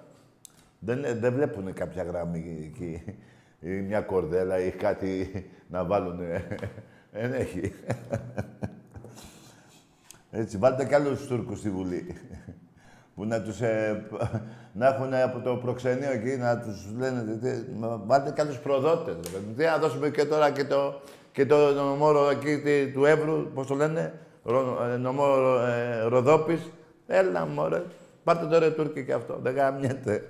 Δεν, δεν βλέπουν κάποια γραμμή εκεί. Ή μια κορδέλα ή κάτι να βάλουν. Δεν έχει. Έτσι, βάλτε κι άλλους Τούρκους στη Βουλή. Που να τους... Ε, να έχουν από το προξενείο εκεί, να τους λένε... τι- μα Βάλτε κι άλλους προδότες. ρε παιδί. Τι να δώσουμε και τώρα και το, και το νομόρο εκεί τι- του Εύρου, πώς το λένε, Ρο, ε, νομό ε, Ροδόπης. Έλα, μωρέ. Πάρτε τώρα Τούρκοι και αυτό. Δεν γαμιέται.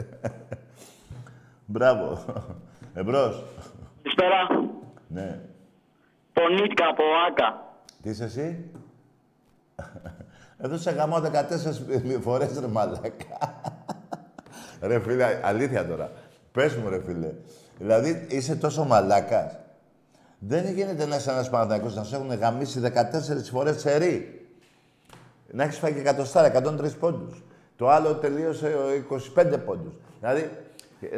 Μπράβο. Εμπρός. Καλησπέρα. Ναι. Πονίτικα από Άκα. Τι είσαι εσύ; Εδώ σε γαμώ 14 φορές ρε μαλάκα. ρε φίλε, αλήθεια τώρα. Πες μου ρε φίλε. Δηλαδή είσαι τόσο μαλάκας. Δεν γίνεται να είσαι ένας Παναθηναϊκός να σε έχουν γαμίσει 14 φορές σε ρί. Να έχεις φάει και εκατοστάρα, 103 πόντους. Το άλλο τελείωσε ο 25 πόντους. Δηλαδή,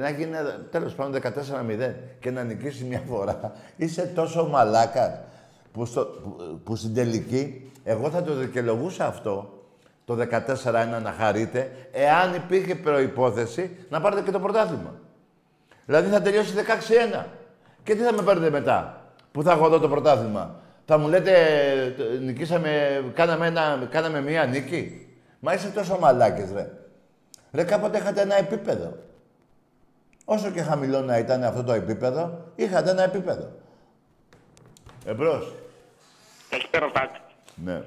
να γίνει τέλος πάντων 14-0 και να νικήσει μια φορά. Είσαι τόσο μαλάκας που, στο, που, που στην τελική εγώ θα το δικαιολογούσα αυτό το 14-1 να χαρείτε εάν υπήρχε προϋπόθεση να πάρετε και το πρωτάθλημα. Δηλαδή θα τελειώσει 16-1. Και τι θα με παίρνετε μετά, που θα έχω εδώ το πρωτάθλημα; Θα μου λέτε, «Ε, νικήσαμε, κάναμε, ένα, κάναμε μία νίκη. Μα είσαι τόσο μαλάκες, ρε. Ρε, κάποτε είχατε ένα επίπεδο. Όσο και χαμηλό να ήταν αυτό το επίπεδο, είχατε ένα επίπεδο. Εμπρός. Καλησπέρα, Τάκη. Ναι.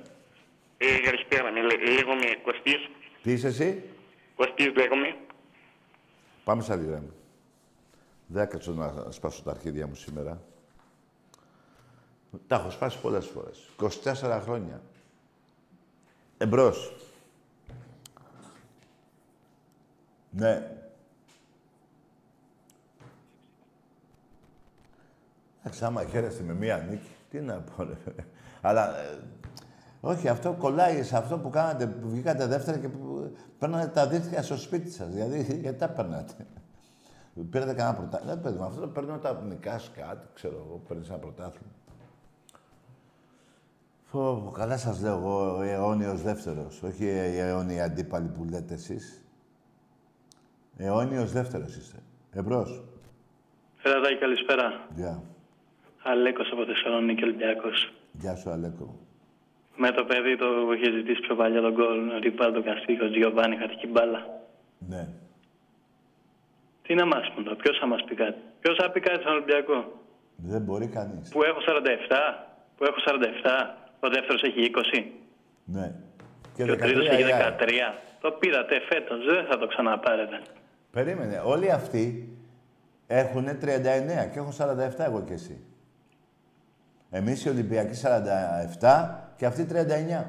Ε, καλησπέρα. Με λέ- Λέγομαι Κωστής. Τι είσαι εσύ; Κωστής λέγομαι. Πάμε σε άλλη γραμμή. Δεν θα κάτσω να σπάσω τα αρχίδια μου σήμερα. Τα έχω σπάσει πολλές φορές. 24 χρόνια. Εμπρός. Ναι. Εντάξει, άμα χαίρεστε με μία νίκη, τι να πω, ρε. Αλλά, ε, όχι, αυτό κολλάει σε αυτό που κάνατε, που βγήκατε δεύτερα και που παίρνατε τα δίχτυα στο σπίτι σας. Δηλαδή, γιατί τα παίρνατε; Πήρατε κανένα πρωτάθλημα. Δεν παιδί μου, αυτό το παίρνω τα εθνικά σκάτ, ξέρω εγώ, παίρνεις ένα πρωτάθλημα. Φω, καλά σας λέω εγώ, ο αιώνιος δεύτερος, όχι οι αιώνιοι αντίπαλοι που λέτε εσείς. Αιώνιος δεύτερος είστε. Εμπρός. Έλα, Τάκη, καλησπέρα. Γεια. Αλέκος από Θεσσαλονίκη, Ολυμπιακός. Γεια σου, Αλέκο. Με το παιδί το που είχε ζητήσει πιο παλιά τον γκολ, ότι πάρει τον Καστίκο, Τζιοβάνι, χατική μπάλα. Ναι. Τι να μας πούν, ποιος θα μας πει κάτι; Ποιος θα πει κάτι στον Ολυμπιακό; Δεν μπορεί κανείς. Που έχω 47, που έχω 47, ο δεύτερος έχει 20 Ναι. και, ο τρίτος έχει η ΑΕΚ. 13. Το πήρατε φέτος, δεν θα το ξαναπάρετε. Περίμενε. Όλοι αυτοί έχουν 39 και έχω 47 εγώ και εσύ. Εμείς οι Ολυμπιακοί 47 και αυτοί 39.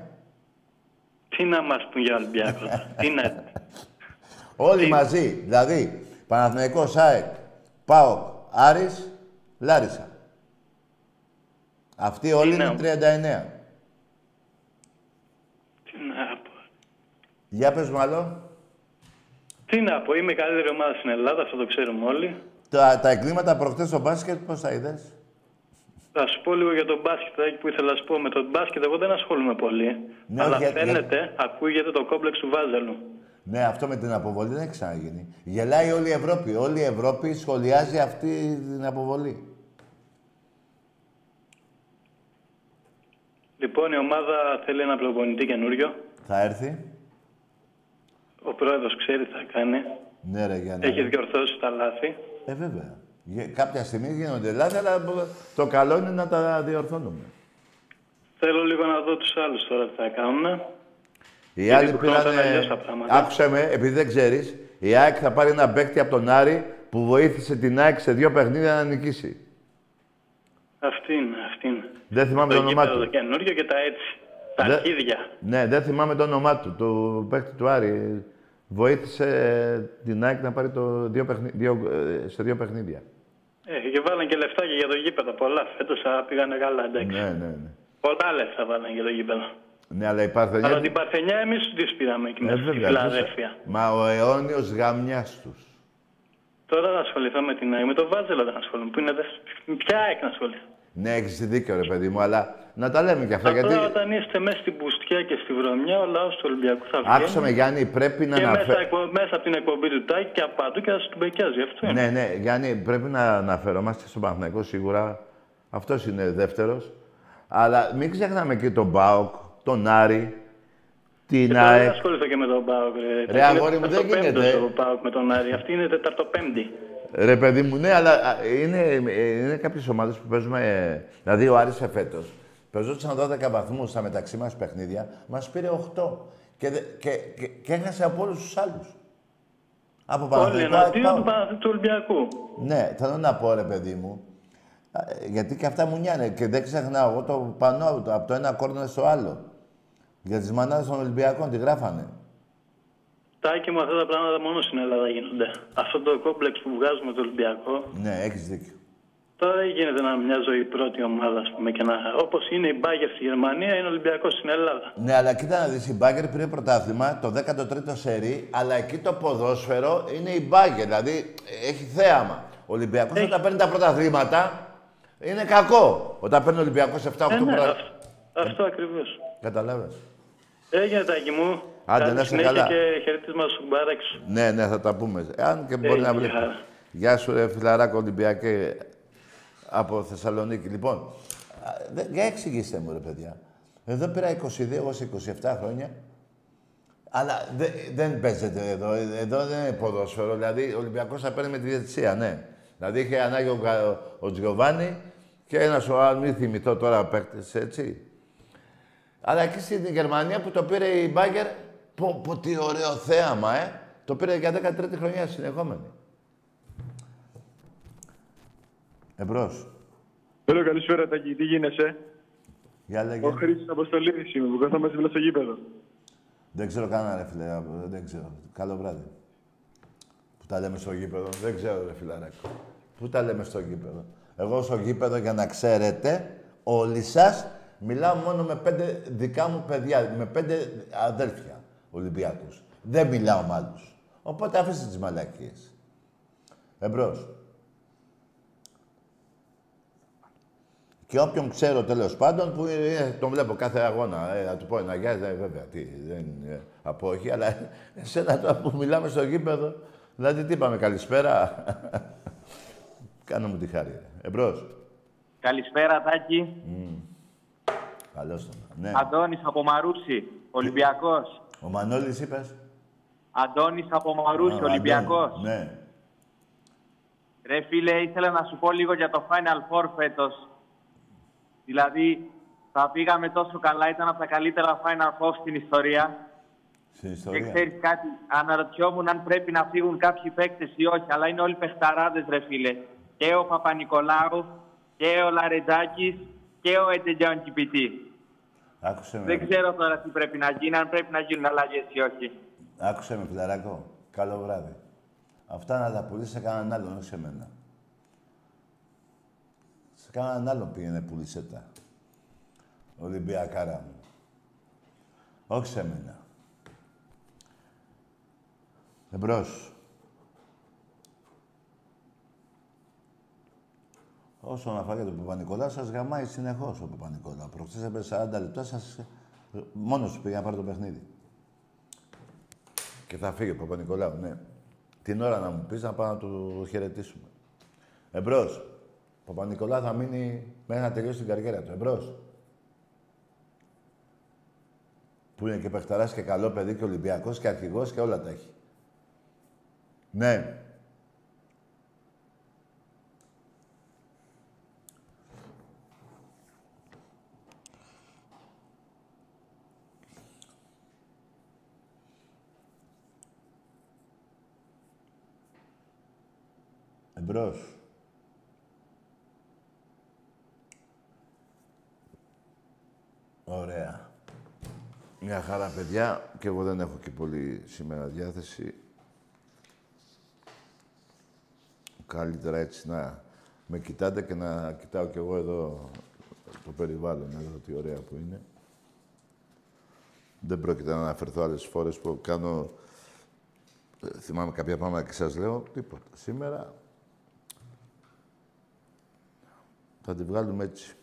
Τι να μας πούν για Ολυμπιακό. Τι να... Όλοι μαζί. Δηλαδή, Παναθηναϊκός, ΑΕΚ, ΠΑΟΚ, Άρης, Λάρισα. Αυτοί όλοι να- είναι 39. Τι να πω. Για πες μου άλλο. Τι να πω, είμαι η καλύτερη ομάδα στην Ελλάδα, αυτό το ξέρουμε όλοι. Τα, τα εγκλήματα προχτές στο μπάσκετ, πώς τα είδες; Θα σου πω λίγο για τον μπάσκετ Άκη, που ήθελα να σου πω. Με τον μπάσκετ εγώ δεν ασχολούμαι πολύ. Ναι, αλλά για- φαίνεται, ακούγεται το κόμπλεξ του Βάζελου. Ναι, αυτό με την αποβολή δεν έχει ξαναγίνει. Γελάει όλη η Ευρώπη. Όλη η Ευρώπη σχολιάζει αυτή την αποβολή. Λοιπόν, η ομάδα θέλει ένα προπονητή καινούριο. Θα έρθει. Ο πρόεδρος ξέρει τι θα κάνει. Ναι, ρε, για να... Έχει διορθώσει τα λάθη. Ε, βέβαια. Γε- Κάποια στιγμή γίνονται λάθη, αλλά το καλό είναι να τα διορθώνουμε. Θέλω λίγο να δω τους άλλους τώρα τι θα κάνουν. Οι Γιατί άλλοι του χρόνου θα είναι πήραν. αλλιώς τα πράγματα. Άκουσε με, επειδή δεν ξέρεις, η ΑΕΚ θα πάρει ένα παίκτη από τον Άρη που βοήθησε την ΑΕΚ σε δύο παιχνίδια να νικήσει. Αυτή είναι, αυτή είναι. Δεν θυμάμαι το όνομά γήπεδο του. Το καινούριο και τα έτσι. Τα Δε- αρχίδια. Ναι, δεν θυμάμαι το όνομά του, του παίκτη του Άρη. Βοήθησε την ΑΕΚ να πάρει το δύο παιχνι... δύο, ε, σε δύο παιχνίδια. Ε, και βάλαν και λεφτάκια για το γήπεδο. Πολλά φέτος πήγανε καλά, εντάξει. Ναι, ναι, ναι. Πολλά λεφτά βάλαν για το γήπεδο. Ναι, αλλά η Παρθενιά... Αλλά την Παρθενιά εμείς τις πήραμε εκεί Ε, μέσα στη βέβαια, Φιλαδέλφια. Μα ο αιώνιος γαμιάς τους. Τώρα θα ασχοληθώ με την ΑΕΚ. Με το Βάζελο δεν ασχολούμαι. Που είναι δε... Ποια ΑΕΚ να ασχοληθώ; Ναι, έχεις δίκιο ρε παιδί μου, αλλά να τα λέμε κι αυτά, Απλά γιατί... όταν είστε μέσα στην πουστιά και στη βρωμιά, ο λαός του Ολυμπιακού θα βγαίνει. Άκουσα με Γιάννη, πρέπει να Και μέσα, αναφέρω... εκπο- μέσα από την εκπομπή του Τάκη και από παντού και θα σου μπεκιάζει. Αυτό είναι. Ναι, ναι, Γιάννη, πρέπει να αναφερόμαστε στον Παναθηναϊκό σίγουρα. Αυτός είναι δεύτερος. Αλλά μην ξεχνάμε και τον Μπάουκ, τον Άρη, την Και τώρα δεν ΑΕΚ. ασχοληθώ και με τον Πάοκ. Ρε, αγόρι μου, δεν γίνεται. Το Πάοκ με τον Άρη. Αυτή είναι τεταρτοπέμπτη. Ρε παιδί μου, ναι, αλλά α, είναι, ε, είναι κάποιες ομάδες που παίζουμε... ε, Δηλαδή, ο Άρης εφέτος, παίζονταν 12 βαθμούς στα μεταξύ μας παιχνίδια, μας πήρε 8. Και, δε- και, και, και έχασε από όλους τους άλλους. Από Όλοι Παναθηναϊκό, εναντίον ΑΕΚ, του, ΠΑΟΚ. Παναθ- του Ολυμπιακού. Ναι, θέλω να πω ρε παιδί μου, ε, γιατί και αυτά μου νιάνε και δεν ξεχνάω εγώ το πανό το, από το ένα κόρνερ στο άλλο. Για τις μανάδες των Ολυμπιακών, τη γράφανε. Τάκη μου, αυτά τα πράγματα μόνο στην Ελλάδα γίνονται. Αυτό το κόμπλεξ που βγάζουμε το Ολυμπιακό, Ναι, έχεις δίκιο. Τώρα δεν γίνεται να είναι μια ζωή πρώτη ομάδα, ας πούμε, και να. Όπως είναι η Μπάγκερ στη Γερμανία, είναι ο Ολυμπιακός στην Ελλάδα. Ναι, αλλά κοίτα να δεις, η Μπάγκερ πήρε πρωτάθλημα, το 13ο σερί, αλλά εκεί το ποδόσφαιρο είναι η Μπάγκερ, δηλαδή έχει θέαμα. Ο Ολυμπιακός όταν παίρνει τα πρωταθλήματα, είναι κακό. Όταν παίρνει ο Ολυμπιακός 7-8 Ε, ναι, πρωτα... αυτό, αυτό ακριβώς. Καταλάβες. Έγινε τάκι μου. Άντε, Καλή να είσαι συνέχεια καλά. και χαιρετίσμα στον Μπάραξ. Ναι, ναι, θα τα πούμε. Αν και μπορεί Έγινε, να βρει. γεια χαρά. Γεια σου, ρε φιλαράκο Ολυμπιακέ από Θεσσαλονίκη. Λοιπόν, α, δε- για εξηγήστε μου, ρε παιδιά. Εδώ πήρα 22, εγώ σε 27 χρόνια. Αλλά δε- δεν παίζεται εδώ. Εδώ δεν είναι ποδόσφαιρο. Δηλαδή, ο Ολυμπιακός θα παίρνει με τη διαιτησία, ναι. Δηλαδή, είχε ανάγκη ο, Κα- ο Τζιοβάνι και ένας ο άλλος, μην θυμηθώ τώρα παίκτες, έτσι. Αλλά εκεί στην Γερμανία που το πήρε η Μπάγκερ, πω, πω τι ωραίο θέαμα, ε. Το πήρε για 13η χρονιά συνεχόμενη. Εμπρός. Θέλω καλησπέρα, Τάκη. Τι γίνεσαι; Για λέγε. Ο Χρήστος Αποστολίδης είμαι, που καθόμαστε δίπλα στο γήπεδο. Δεν ξέρω κανένα, ρε φίλε. α, Δεν ξέρω. Καλό βράδυ. Πού τα λέμε στο γήπεδο. Δεν ξέρω, ρε φιλαράκο. Πού τα λέμε στο γήπεδο. Εγώ στο γήπεδο, για να ξέρετε, όλοι σας, μιλάω μόνο με πέντε δικά μου παιδιά, με πέντε αδέλφια Ολυμπιακούς. Δεν μιλάω με άλλους. Οπότε αφήστε τις μαλακίες. Εμπρός. Και όποιον ξέρω τέλος πάντων, που ε, τον βλέπω κάθε αγώνα, ε, να του πω ένα γεια, ε, βέβαια, τι, δεν είναι απόχη, αλλά εσένα τώρα που μιλάμε στο γήπεδο, δηλαδή τι είπαμε, καλησπέρα. Κάνω μου τη χάρη. Εμπρός. Καλησπέρα, Τάκη. Καλώς τον. Ναι. Αντώνης από Μαρούσι, Ολυμπιακός. Ο Μανώλης είπες; Αντώνης από Μαρούσι, Α, ο Ολυμπιακός. Αντώνης, Ναι. Ρε φίλε, ήθελα να σου πω λίγο για το Final Four φέτος. Δηλαδή, θα πήγαμε τόσο καλά, ήταν από τα καλύτερα Final Four στην ιστορία. Στην Και ιστορία. ξέρεις κάτι, αναρωτιόμουν αν πρέπει να φύγουν κάποιοι παίκτες ή όχι, αλλά είναι όλοι παιχταράδες, ρε φίλε. Και ο Παπα-Νικολάου, και ο Λαρετζάκης, και ο Ετεγιάν Κιπιτή. Άκουσε με. Δεν ξέρω τώρα τι πρέπει να γίνει, αν πρέπει να γίνουν αλλαγές ή όχι. Άκουσε με, φιλαράκο. Καλό βράδυ. Αυτά να τα πουλήσει σε κανέναν άλλον, όχι σε μένα. Σε κανέναν άλλον πήγαινε πουλήσε τα. Ολυμπιακάρα μου. Όχι σε μένα. Εμπρός. Όσον αφορά τον Παπα-Νικολάου, σας γαμάει συνεχώς ο Παπα-Νικολάου. Προχθές έπαιζε 40 λεπτά, σας... μόνος του πήγε να πάρει το παιχνίδι. Και θα φύγει ο Παπα-Νικολάου, ναι. Την ώρα να μου πεις να πάω να του χαιρετήσουμε. Εμπρός. Παπα-Νικολά θα μείνει μέχρι να τελειώσει την καριέρα του. Εμπρός. Που είναι και παιχταράς και καλό παιδί και ολυμπιακός και αρχηγός και όλα τα έχει. Ναι. Εμπρός. Μια χαρά, παιδιά. Και εγώ δεν έχω και πολύ σήμερα διάθεση. Καλύτερα έτσι να με κοιτάτε και να κοιτάω κι εγώ εδώ το περιβάλλον, εδώ τι ωραία που είναι. Δεν πρόκειται να αναφερθώ άλλες φορές που κάνω... ε, Θυμάμαι κάποια πράγματα και σας λέω τίποτα. Σήμερα θα τη βγάλουμε έτσι.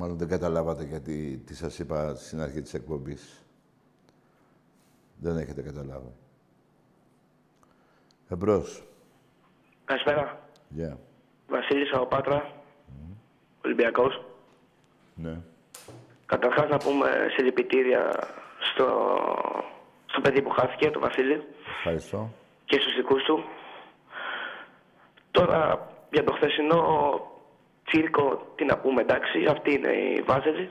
Μάλλον δεν καταλάβατε γιατί τι σας είπα στην αρχή της εκπομπής. Δεν έχετε καταλάβει. Εμπρός. Καλησπέρα. Γεια. Βασίλης από Πάτρα. Ολυμπιακός. Ναι. Καταρχάς να πούμε συλληπιτήρια στο, στο παιδί που χάθηκε, το Βασίλη, Ευχαριστώ. και στους δικούς του. Τώρα, για το χθεσινό τσίρκο, τι να πούμε, εντάξει, αυτή είναι η Βάζελη.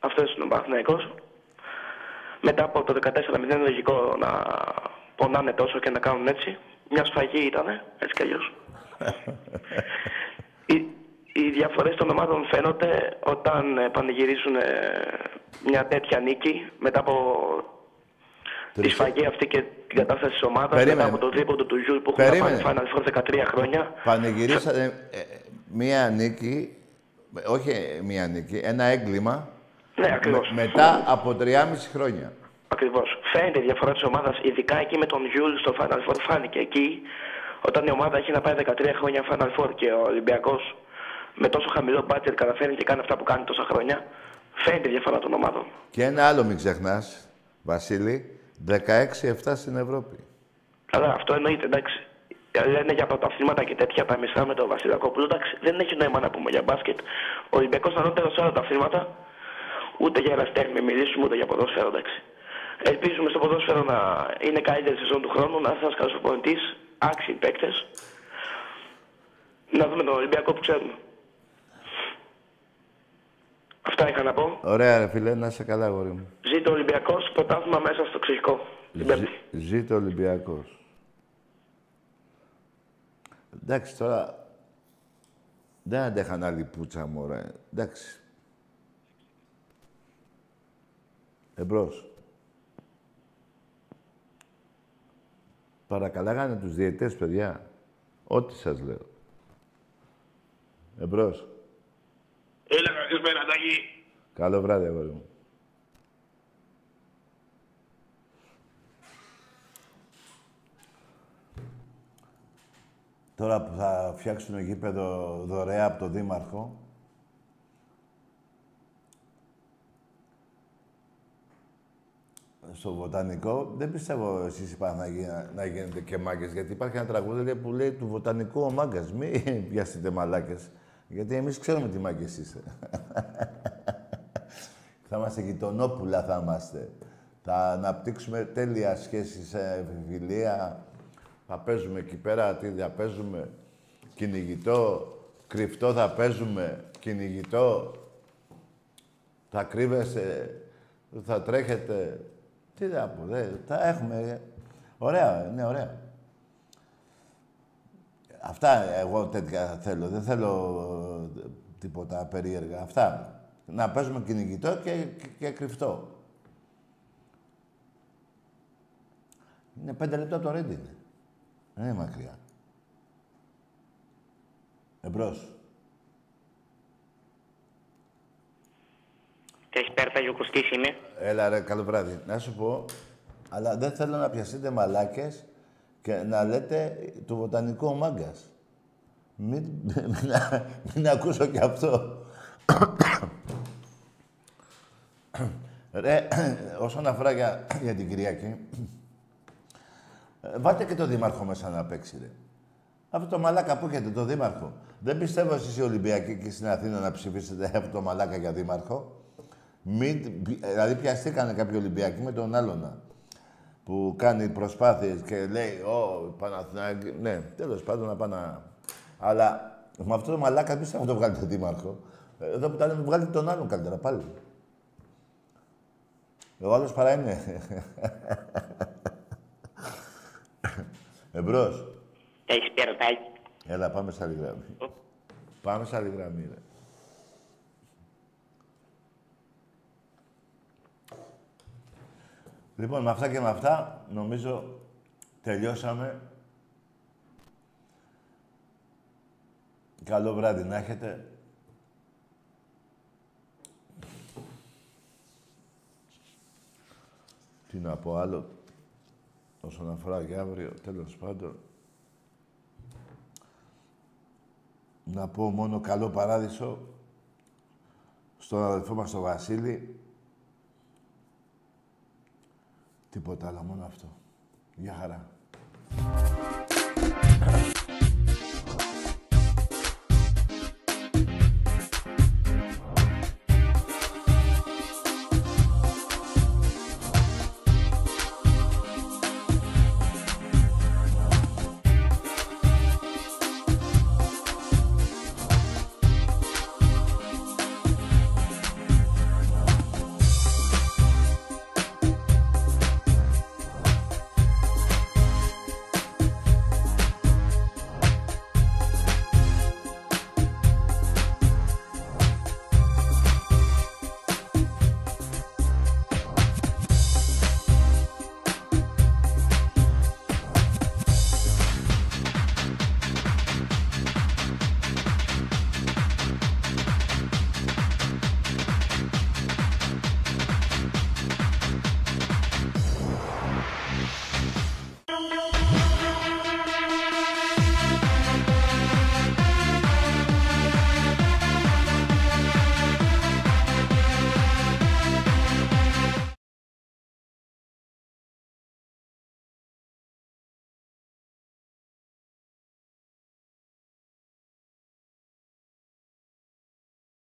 Αυτός είναι ο Παναθηναϊκός. Μετά από το 14-0 είναι λογικό να πονάνε τόσο και να κάνουν έτσι. Μια σφαγή ήτανε, έτσι κι αλλιώς. οι, οι διαφορές των ομάδων φαίνονται όταν ε, πανηγυρίζουν ε, μια τέτοια νίκη μετά από τη σφαγή αυτή και την κατάσταση της ομάδας Περίμενε. μετά από το τρίποντο του Γιούλ που έχουν Περίμενε. πάρει Final Four 13 χρόνια. Πανηγυρίσατε ε, μία νίκη, ε, όχι μία νίκη, ένα έγκλημα Ναι, ακριβώς. με- μετά από 3,5 χρόνια. Ακριβώς. Φαίνεται η διαφορά της ομάδας, ειδικά εκεί με τον Γιούλ στο Final Four. Φάνηκε εκεί όταν η ομάδα έχει να πάει 13 χρόνια Final Four και ο Ολυμπιακός με τόσο χαμηλό budget καταφέρνει και κάνει αυτά που κάνει τόσα χρόνια. Φαίνεται η διαφορά των ομάδων. Και ένα άλλο μην ξεχνάς, Βασίλη, 16-7 στην Ευρώπη. Καλά, αυτό εννοείται, εντάξει. Λένε για πρωταθλήματα και τέτοια τα μισά με τον Βασιλακόπουλο. Εντάξει, δεν έχει νόημα να πούμε για μπάσκετ. Ο Ολυμπιακός είναι ανώτερο σε όλα τα αθλήματα. Ούτε για εραστέχνη μην μιλήσουμε, ούτε για ποδόσφαιρο, εντάξει. Ελπίζουμε στο ποδόσφαιρο να είναι καλύτερη σεζόν του χρόνου, να είναι ένας καλός προπονητής, άξιοι παίκτες. Να δούμε τον Ολυμπιακό που ξέρουμε. Αυτά είχα να πω. Ωραία, ρε φίλε, να είσαι καλά, αγόρι μου. Ζήτω ο Ολυμπιακός, πρωτάθλημα μέσα στο ξυλικό. Την Πέμπτη. Ζή- Ζήτω Ολυμπιακός. Εντάξει, τώρα δεν αντέχαν άλλη πουτσα, μωρέ. Εντάξει. Εμπρός. Παρακαλάγανε τους διαιτές, παιδιά. Ό,τι σας λέω. Εμπρός. Έλα, καλησπέρα, Τάκη. Καλό βράδυ, αγόρι μου. Τώρα που θα φτιάξουν γήπεδο δωρεά από το Δήμαρχο, στο Βοτανικό, δεν πιστεύω εσείς οι Παναγοί να, να γίνετε και μάγκες, γιατί υπάρχει ένα τραγούδι λέει, που λέει του Βοτανικού ο μάγκας. Μην πιάσετε μαλάκες, γιατί εμείς ξέρουμε τι μάγκες είστε. θα είμαστε γειτονόπουλα, θα είμαστε. Θα αναπτύξουμε τέλεια σχέση σε φιλία. Θα παίζουμε εκεί πέρα, τι θα παίζουμε. Κυνηγητό, κρυφτό θα παίζουμε, κυνηγητό. Θα κρύβεσαι, θα τρέχετε. Τι να πω, δε, θα έχουμε. Ωραία, είναι ωραία. Αυτά εγώ τέτοια θέλω. Δεν θέλω ε, τίποτα περίεργα. Αυτά. Να παίζουμε κυνηγητό και, και, και κρυφτό. Είναι πέντε λεπτά από το Ρέντι είναι. Δεν είναι μακριά. Εμπρός. Καλησπέρα, Τάγιο Κωστής είμαι. Έλα ρε, καλό βράδυ. Να σου πω, αλλά δεν θέλω να πιαστείτε μαλάκες και να λέτε του βοτανικού ο μάγκας. Μην, μην, μην ακούσω κι αυτό. ρε, όσον αφορά για, για την Κυριακή, ε, βάλτε και το Δήμαρχο μέσα να παίξει, ρε. Αυτό το μαλάκα που έχετε, το Δήμαρχο. Δεν πιστεύω εσείς οι Ολυμπιακοί και στην Αθήνα να ψηφίσετε αυτό το μαλάκα για Δήμαρχο. Μην, δηλαδή πιαστήκανε κάποιοι Ολυμπιακοί με τον άλλον που κάνει προσπάθειες και λέει «Ω, Παναθηναϊκή». Ναι, τέλος πάντων να πάνε να... Αλλά με αυτό το μαλάκα δεν πιστεύω να το βγάλετε δήμαρχο. Εδώ που τα λέμε βγάλετε τον άλλον καλύτερα πάλι. Ο άλλος παρά είναι. Εμπρός. Έχεις πει ερωτάκι. Έλα, πάμε σε άλλη γραμμή. Πάμε σε άλλη γραμμή, ρε. Λοιπόν, με αυτά και με αυτά, νομίζω τελειώσαμε. Καλό βράδυ να έχετε. Τι να πω άλλο, όσον αφορά και αύριο, τέλος πάντων. Να πω μόνο καλό παράδεισο στον αδελφό μας τον Βασίλη. Τίποτα άλλο, μόνο αυτό. Γεια χαρά.